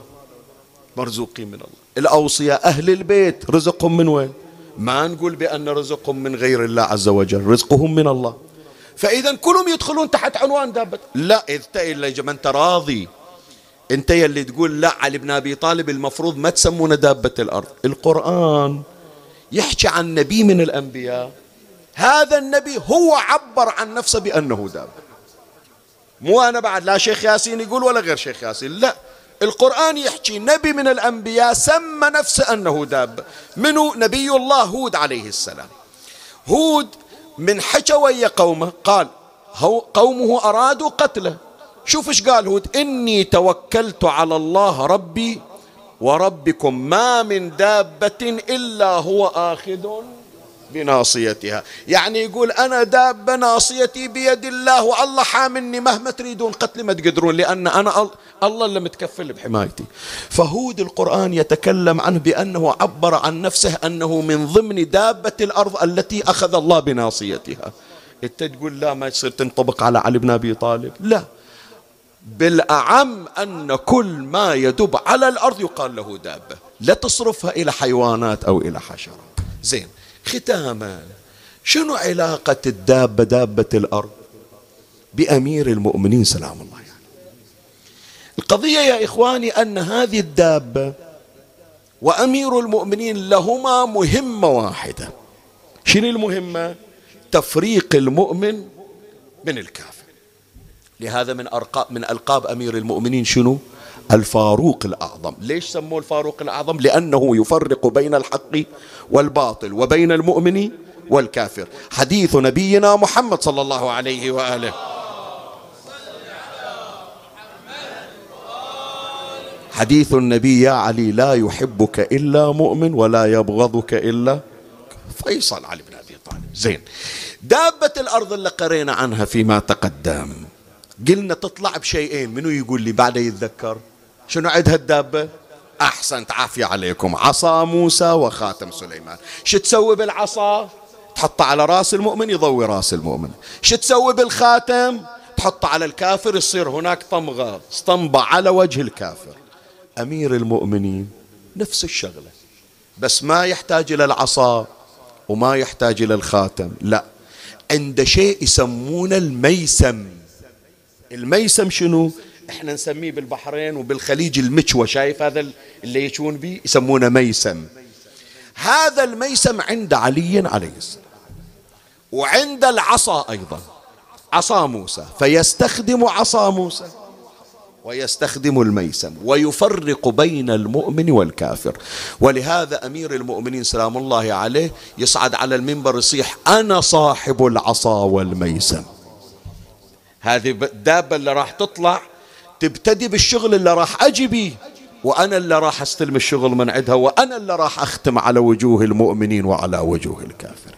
مرزوقين من الله. الأوصياء أهل البيت رزقهم من وين؟ ما نقول بأن رزقهم من غير الله عز وجل رزقهم من الله. فإذا كلهم يدخلون تحت عنوان دابة. لا إذا ما أنت راضي. أنت يلي تقول لا علي بن أبي طالب المفروض ما تسمونه دابة الأرض. القرآن يحكي عن نبي من الأنبياء. هذا النبي هو عبر عن نفسه بأنه دابة. مو أنا بعد لا شيخ ياسين يقول ولا غير شيخ ياسين لا. القرآن يحكي نبي من الأنبياء سمى نفسه أنه دابة. منو؟ نبي الله هود عليه السلام. هود من حكى ويا قومه قال قومه أرادوا قتله. شوف إيش قال هود؟ إني توكلت على الله ربي وربكم ما من دابة إلا هو آخذ بناصيتها. يعني يقول أنا دابة ناصيتي بيد الله والله حاملني مهما تريدون قتلي ما تقدرون لأن أنا الله اللي متكفل بحمايتي. فهود القرآن يتكلم عنه بأنه عبر عن نفسه أنه من ضمن دابة الأرض التي أخذ الله بناصيتها. أنت تقول لا ما يصير تنطبق على علي بن أبي طالب؟ لا. بالأعم أن كل ما يدب على الأرض يقال له دابة. لا تصرفها إلى حيوانات أو إلى حشرات. زين ختاما شنو علاقة الدابة دابة الأرض بأمير المؤمنين سلام الله يعني. القضية يا إخواني أن هذه الدابة وأمير المؤمنين لهما مهمة واحدة. شنو المهمة؟ تفريق المؤمن من الكافر. لهذا من أرقاب من ألقاب أمير المؤمنين شنو؟ الفاروق الأعظم. ليش سموه الفاروق الأعظم؟ لأنه يفرق بين الحق والباطل وبين المؤمن والكافر. حديث نبينا محمد صلى الله عليه وآله. حديث النبي يا علي لا يحبك إلا مؤمن ولا يبغضك إلا فيصل علي بن أبي طالب. زين. دابة الأرض اللي قرينا عنها فيما تقدم. قلنا تطلع بشيئين منو يقول لي بعد يتذكر؟ شنو عندها الدابة؟ أحسنت عافية عليكم. عصا موسى وخاتم سليمان. شو تسوي بالعصا؟ تحطه على راس المؤمن يضوي راس المؤمن. شو تسوي بالخاتم؟ تحطه على الكافر يصير هناك طمغة. اسطمبة على وجه الكافر. أمير المؤمنين نفس الشغلة. بس ما يحتاج إلى العصا وما يحتاج إلى الخاتم لا. عند شيء يسمونه الميسم. الميسم شنو؟ إحنا نسميه بالبحرين وبالخليج المشوى شايف هذا اللي يشون به يسمونه ميسم. هذا الميسم عند علي عليه السلام. وعند العصا أيضا. عصا موسى. فيستخدم عصا موسى ويستخدم الميسم ويفرق بين المؤمن والكافر. ولهذا أمير المؤمنين سلام الله عليه يصعد على المنبر يصيح أنا صاحب العصا والميسم. هذه الدابه اللي راح تطلع تبتدي بالشغل اللي راح أجي بيه. وأنا اللي راح أستلم الشغل من عندها وأنا اللي راح أختم على وجوه المؤمنين وعلى وجوه الكافر.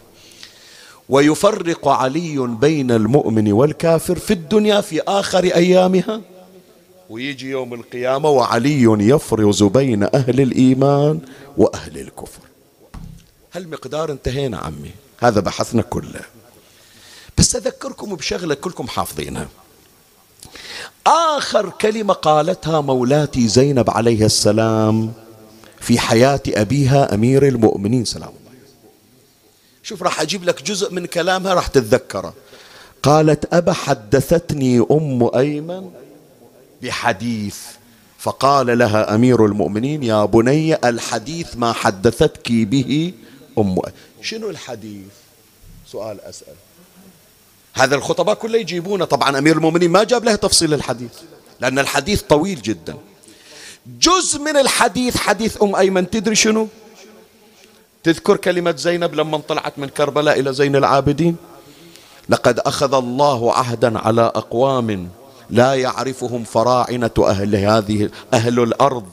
ويفرق علي بين المؤمن والكافر في الدنيا في آخر أيامها. ويجي يوم القيامة وعلي يفرز بين أهل الإيمان وأهل الكفر. هالمقدار انتهينا عمي؟ هذا بحثنا كله. بس أذكركم بشغلة كلكم حافظينها. آخر كلمة قالتها مولاتي زينب عليه السلام في حياة أبيها أمير المؤمنين سلام الله شوف راح أجيب لك جزء من كلامها راح تتذكره. قالت أبا حدثتني أم أيمن بحديث. فقال لها أمير المؤمنين يا بني الحديث ما حدثتك به أم شنو الحديث؟ سؤال أسأل. هذا الخطباء كله يجيبونه. طبعا أمير المؤمنين ما جاب له تفصيل الحديث لأن الحديث طويل جدا. جزء من الحديث حديث أم أيمن تدري شنو؟ تذكر كلمة زينب لما طلعت من كربلاء إلى زين العابدين؟ لقد أخذ الله عهدا على أقوام لا يعرفهم فراعنة أهل هذه أهل الأرض.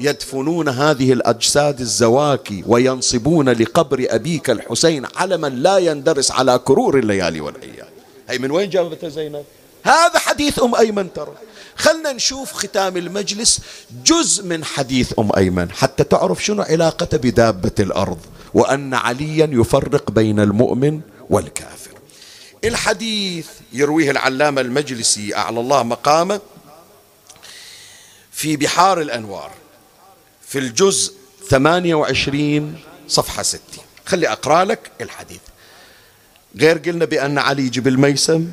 يدفنون هذه الأجساد الزواكي وينصبون لقبر أبيك الحسين علما لا يندرس على كرور الليالي والأيام. هي من وين جابتها زينب؟ هذا حديث أم أيمن ترى. خلنا نشوف ختام المجلس جزء من حديث أم أيمن حتى تعرف شنو علاقته بدابة الأرض وأن عليا يفرق بين المؤمن والكافر. الحديث يرويه العلامة المجلسي أعلى الله مقامه. في بحار الأنوار في الجزء 28 صفحة 60 خلي أقرأ لك الحديث. غير قلنا بأن علي يجيب الميسم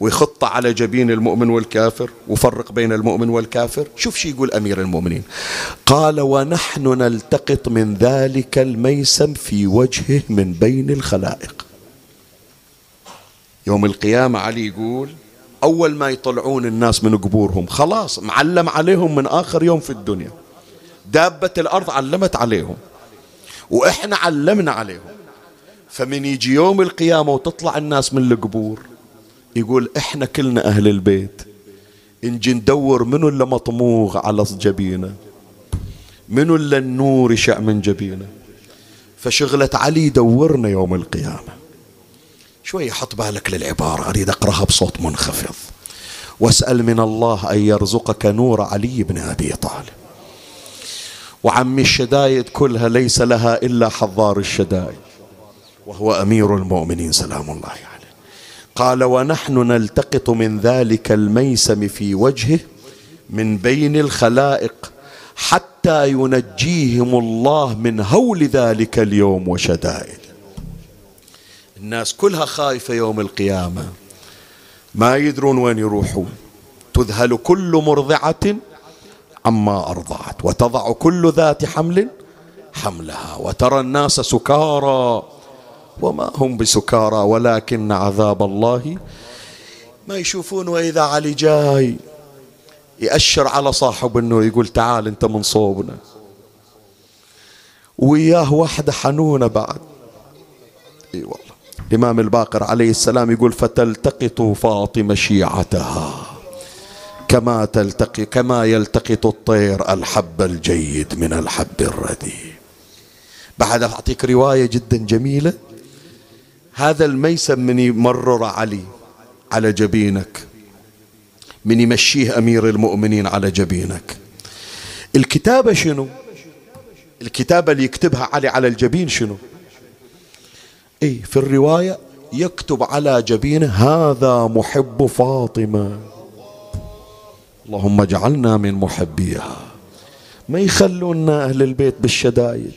ويخط على جبين المؤمن والكافر وفرق بين المؤمن والكافر. شوف شي يقول أمير المؤمنين. قال ونحن نلتقط من ذلك الميسم في وجهه من بين الخلائق. يوم القيامة علي يقول أول ما يطلعون الناس من قبورهم خلاص معلم عليهم من آخر يوم في الدنيا. دابة الأرض علمت عليهم وإحنا علمنا عليهم. فمن يجي يوم القيامة وتطلع الناس من القبور يقول إحنا كلنا أهل البيت. نجي ندور منو اللي مطموغ على جبينه؟ منو اللي النور يشع من جبينه؟ فشغلة علي دورنا يوم القيامة. شوي حط بالك للعبارة أريد أقرأها بصوت منخفض. واسأل من الله أن يرزقك نور علي بن أبي طالب. وعمي الشدايد كلها ليس لها إلا حضار الشدايد. وهو أمير المؤمنين سلام الله عليه. قال ونحن نلتقط من ذلك الميسم في وجهه من بين الخلائق حتى ينجيهم الله من هول ذلك اليوم وشدائد. الناس كلها خايفة يوم القيامة. ما يدرون وين يروحون تذهل كل مرضعة عما أرضعت. وتضع كل ذات حمل حملها. وترى الناس سكارى. وما هم بسكارى. ولكن عذاب الله. ما يشوفون وإذا علي جاي يأشر على صاحب إنه يقول تعال أنت من صوبنا. وياه واحدة حنونة بعد. إي والله. الإمام الباقر عليه السلام يقول فتلتقط فاطمة شيعتها كما تلتقي كما يلتقط الطير الحب الجيد من الحب الرديء. بعد أعطيك رواية جدا جميلة هذا الميسم من يمرر علي على جبينك من يمشيه أمير المؤمنين على جبينك. الكتابة شنو؟ الكتابة اللي يكتبها علي على الجبين شنو؟ اي في الرواية يكتب على جبينه هذا محب فاطمة. اللهم اجعلنا من محبيها. ما يخلونا أهل البيت بالشدايد.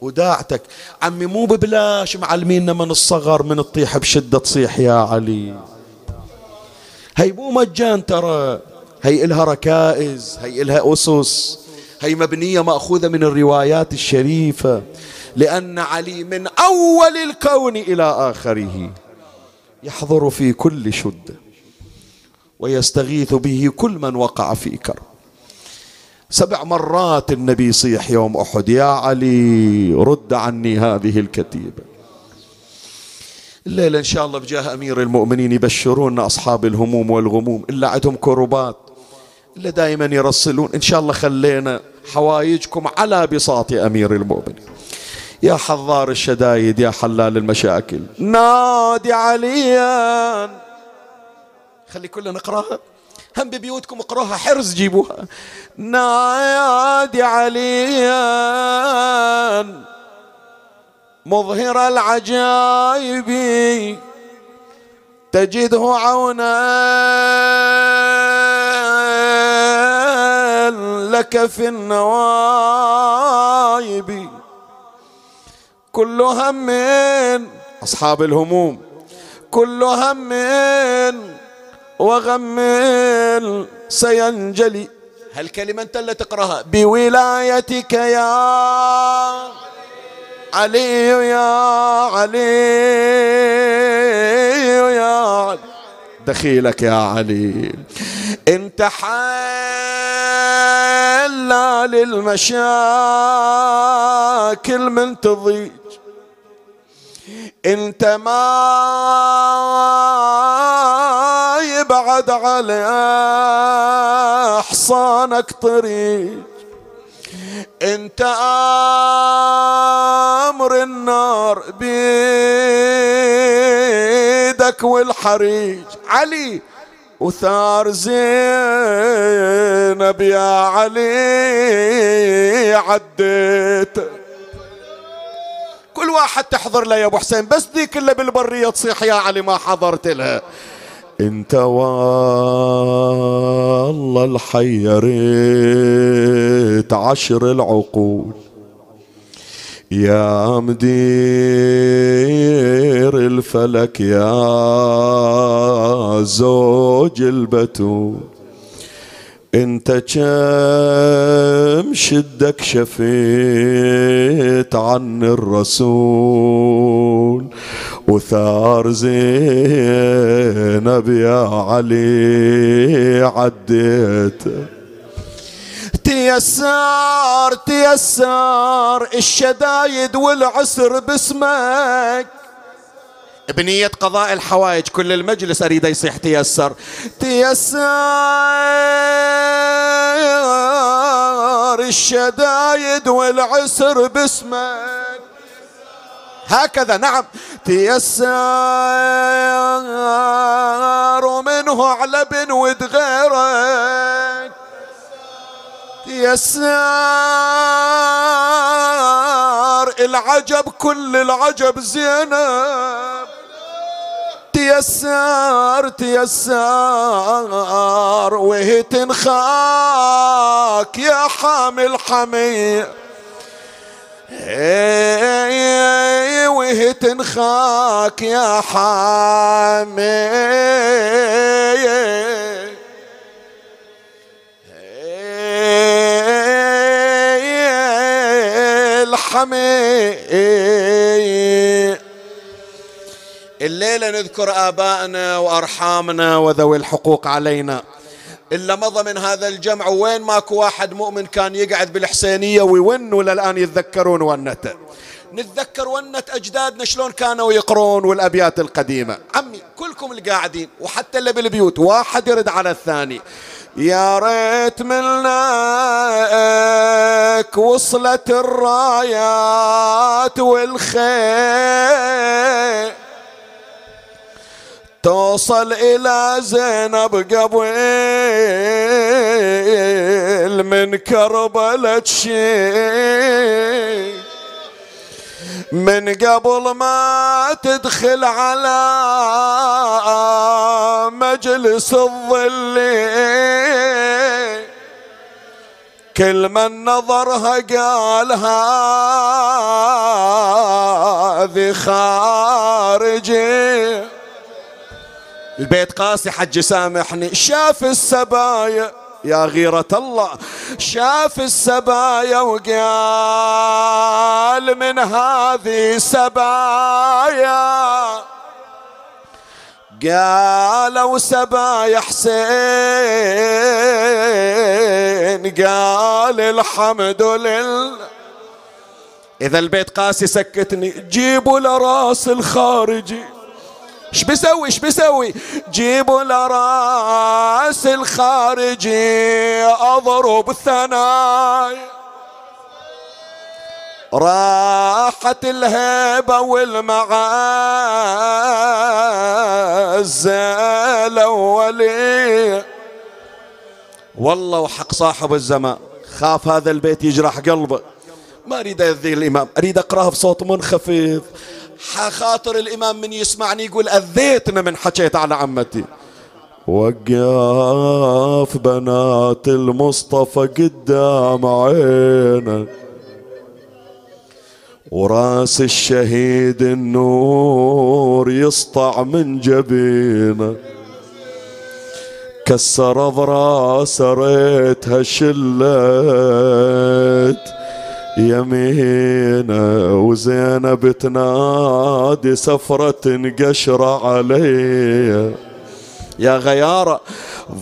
وداعتك عمي مو ببلاش معلمينا من الصغر من الطيح بشدة تصيح يا علي. هي مو مجان ترى هي إلها ركائز هي إلها أسس هي مبنية مأخوذة من الروايات الشريفة. لأن علي من أول الكون إلى آخره يحضر في كل شدة ويستغيث به كل من وقع في كرب. سبع مرات النبي يصيح يوم أحد يا علي رد عني هذه الكتيبة. الليلة إن شاء الله بجاه أمير المؤمنين يبشرون أصحاب الهموم والغموم إلا عندهم كربات إلا دائما يرسلون. إن شاء الله خلينا حوايجكم على بساط أمير المؤمنين. يا حضار الشدايد يا حلال المشاكل. نادي عليا. خلي كلنا نقراها. هم ببيوتكم اقروها حرز جيبوها. نادي عليا. مظهر العجائب. تجده عونا. لك في النوايب كل هم أصحاب الهموم. كل هم وغم سينجلي. هالكلمة أنت اللي تقرأها. بولايتك يا علي يا علي يا علي. دخيلك يا علي. انت حل للمشاكل من تضيج انت ما يبعد على حصانك طريق. انت آمر النار بيدك والحريج. علي وثار زينب يا علي عديت. كل واحد تحضر له يا أبو حسين بس ذيك اللي بالبرية تصيح يا علي ما حضرت لها انت والله الحيرت عشر العقول يا مدير الفلك يا زوج البتول. انت كم شدك شفيت عن الرسول وثار زينب يا علي عديت. تيسار تيسار الشدايد والعسر باسمك بنية قضاء الحوائج. كل المجلس أريد يصيح تيسر. تيسر. الشدايد والعسر باسمك. هكذا نعم. تيسر. ومنه على بنود غيرك. تيسر. العجب كل العجب زينب. تيسر تيسر. وهي تنخاك يا حامل حمي وهي تنخاك يا حامي الحمي الليلة نذكر آبائنا وأرحامنا وذوي الحقوق علينا. إلا مضى من هذا الجمع وين ماكو واحد مؤمن كان يقعد بالحسينية ويون ولا الآن يتذكرون ونته. نتذكر ونة أجدادنا شلون كانوا يقرون والأبيات القديمة. عمي كلكم القاعدين وحتى اللي بالبيوت واحد يرد على الثاني. يا ريت منك وصلت الرايات والخير. توصل إلى زينب قبل من كربلة شيء من قبل ما تدخل على مجلس الظل. كل من نظرها قال هذه خارجي البيت قاسي حج سامحني. شاف السبايا يا غيرة الله. شاف السبايا وقال من هذه سبايا. قالوا سبايا حسين قال الحمد لله. إذا البيت قاسي سكتني. جيبوا لراس الخارجي. إيش بسوي إيش بسوي جيبوا لراس الخارجي اضرب ثنايا راحت الهيبة والمعزة الأولية والله وحق صاحب الزمان. خاف هذا البيت يجرح قلبه. ما أريد أذي الإمام. أريد أقرأها بصوت منخفض. خاطر الإمام من يسمعني يقول أذيتنا من حكيت على عمتي. وقف بنات المصطفى قدام عينه. وراس الشهيد النور يسطع من جبينه. كسر براس ريتها شلت. يمينة وزينب تنادي سفرة قشر علي. يا غيارة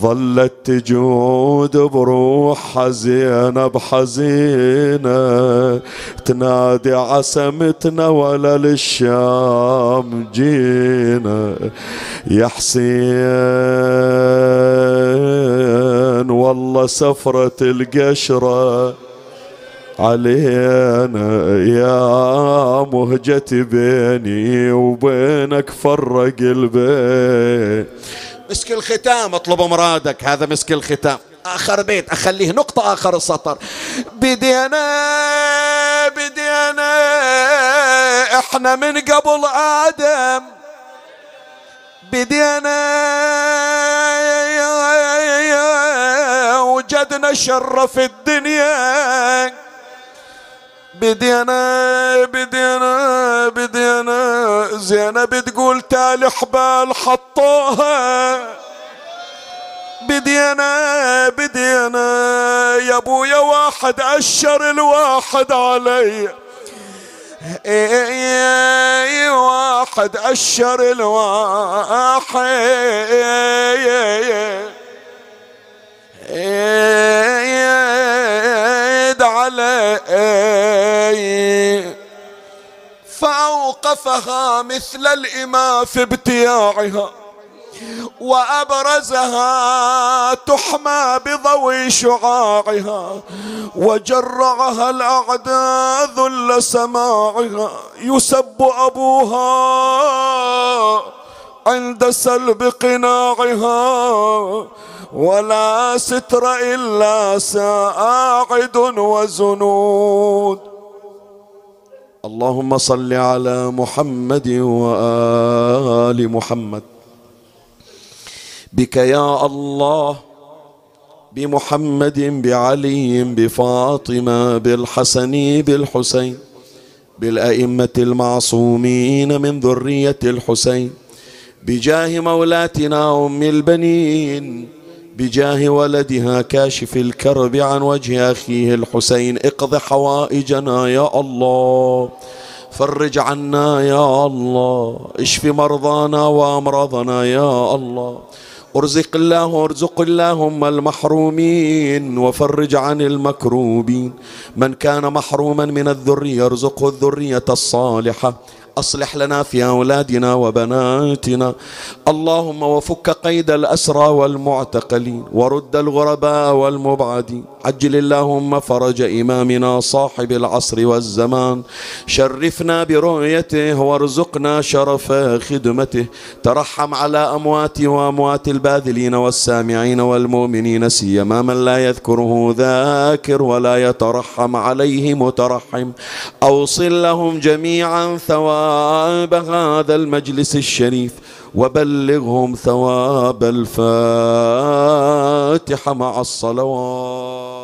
ظلت تجود زينب حزينة. تنادي عسمتنا ولا للشام جينا يا حسين والله سفرة القشرة علينا يا مهجتي بيني وبينك فرق البيت. مسك الختام اطلب مرادك هذا مسك الختام. آخر بيت أخليه نقطة آخر السطر بدينا بدينا إحنا من قبل آدم. بدينا وجدنا شرف الدنيا. بدينا بدينا بدينا. زينب تقول تالي حبال حطوها. بدينا بدينا. يا أبويا واحد أشر الواحد علي. اي واحد أشر الواحد. علي فأوقفها مثل الإماء في ابتياعها وأبرزها تحمى بضوي شعاعها وجرعها الأعداء ذل سماعها يسب أبوها عند سلب قناعها. ولا ستر إلا ساعد وزنود. اللهم صل على محمد وآل محمد. بك يا الله بمحمد بعلي بفاطمة بالحسن بالحسين بالأئمة المعصومين من ذرية الحسين بجاه مولاتنا أم البنين بجاه ولدها كاشف الكرب عن وجه أخيه الحسين اقض حوائجنا يا الله فرج عنا يا الله اشف مرضانا وأمراضنا يا الله ارزق الله ارزق اللهم المحرومين وفرج عن المكروبين من كان محروما من الذرية ارزقه الذرية الصالحة. أصلح لنا في أولادنا وبناتنا. اللهم وفك قيد الأسرى والمعتقلين ورد الغرباء والمبعدين. عجل اللهم فرج إمامنا صاحب العصر والزمان. شرفنا برؤيته وارزقنا شرف خدمته. ترحم على أموات وأموات الباذلين والسامعين والمؤمنين سيما من لا يذكره ذاكر ولا يترحم عليه مترحم. أوصل لهم جميعا ثواب هذا المجلس الشريف وبلغهم ثواب الفاتحة مع الصلوات.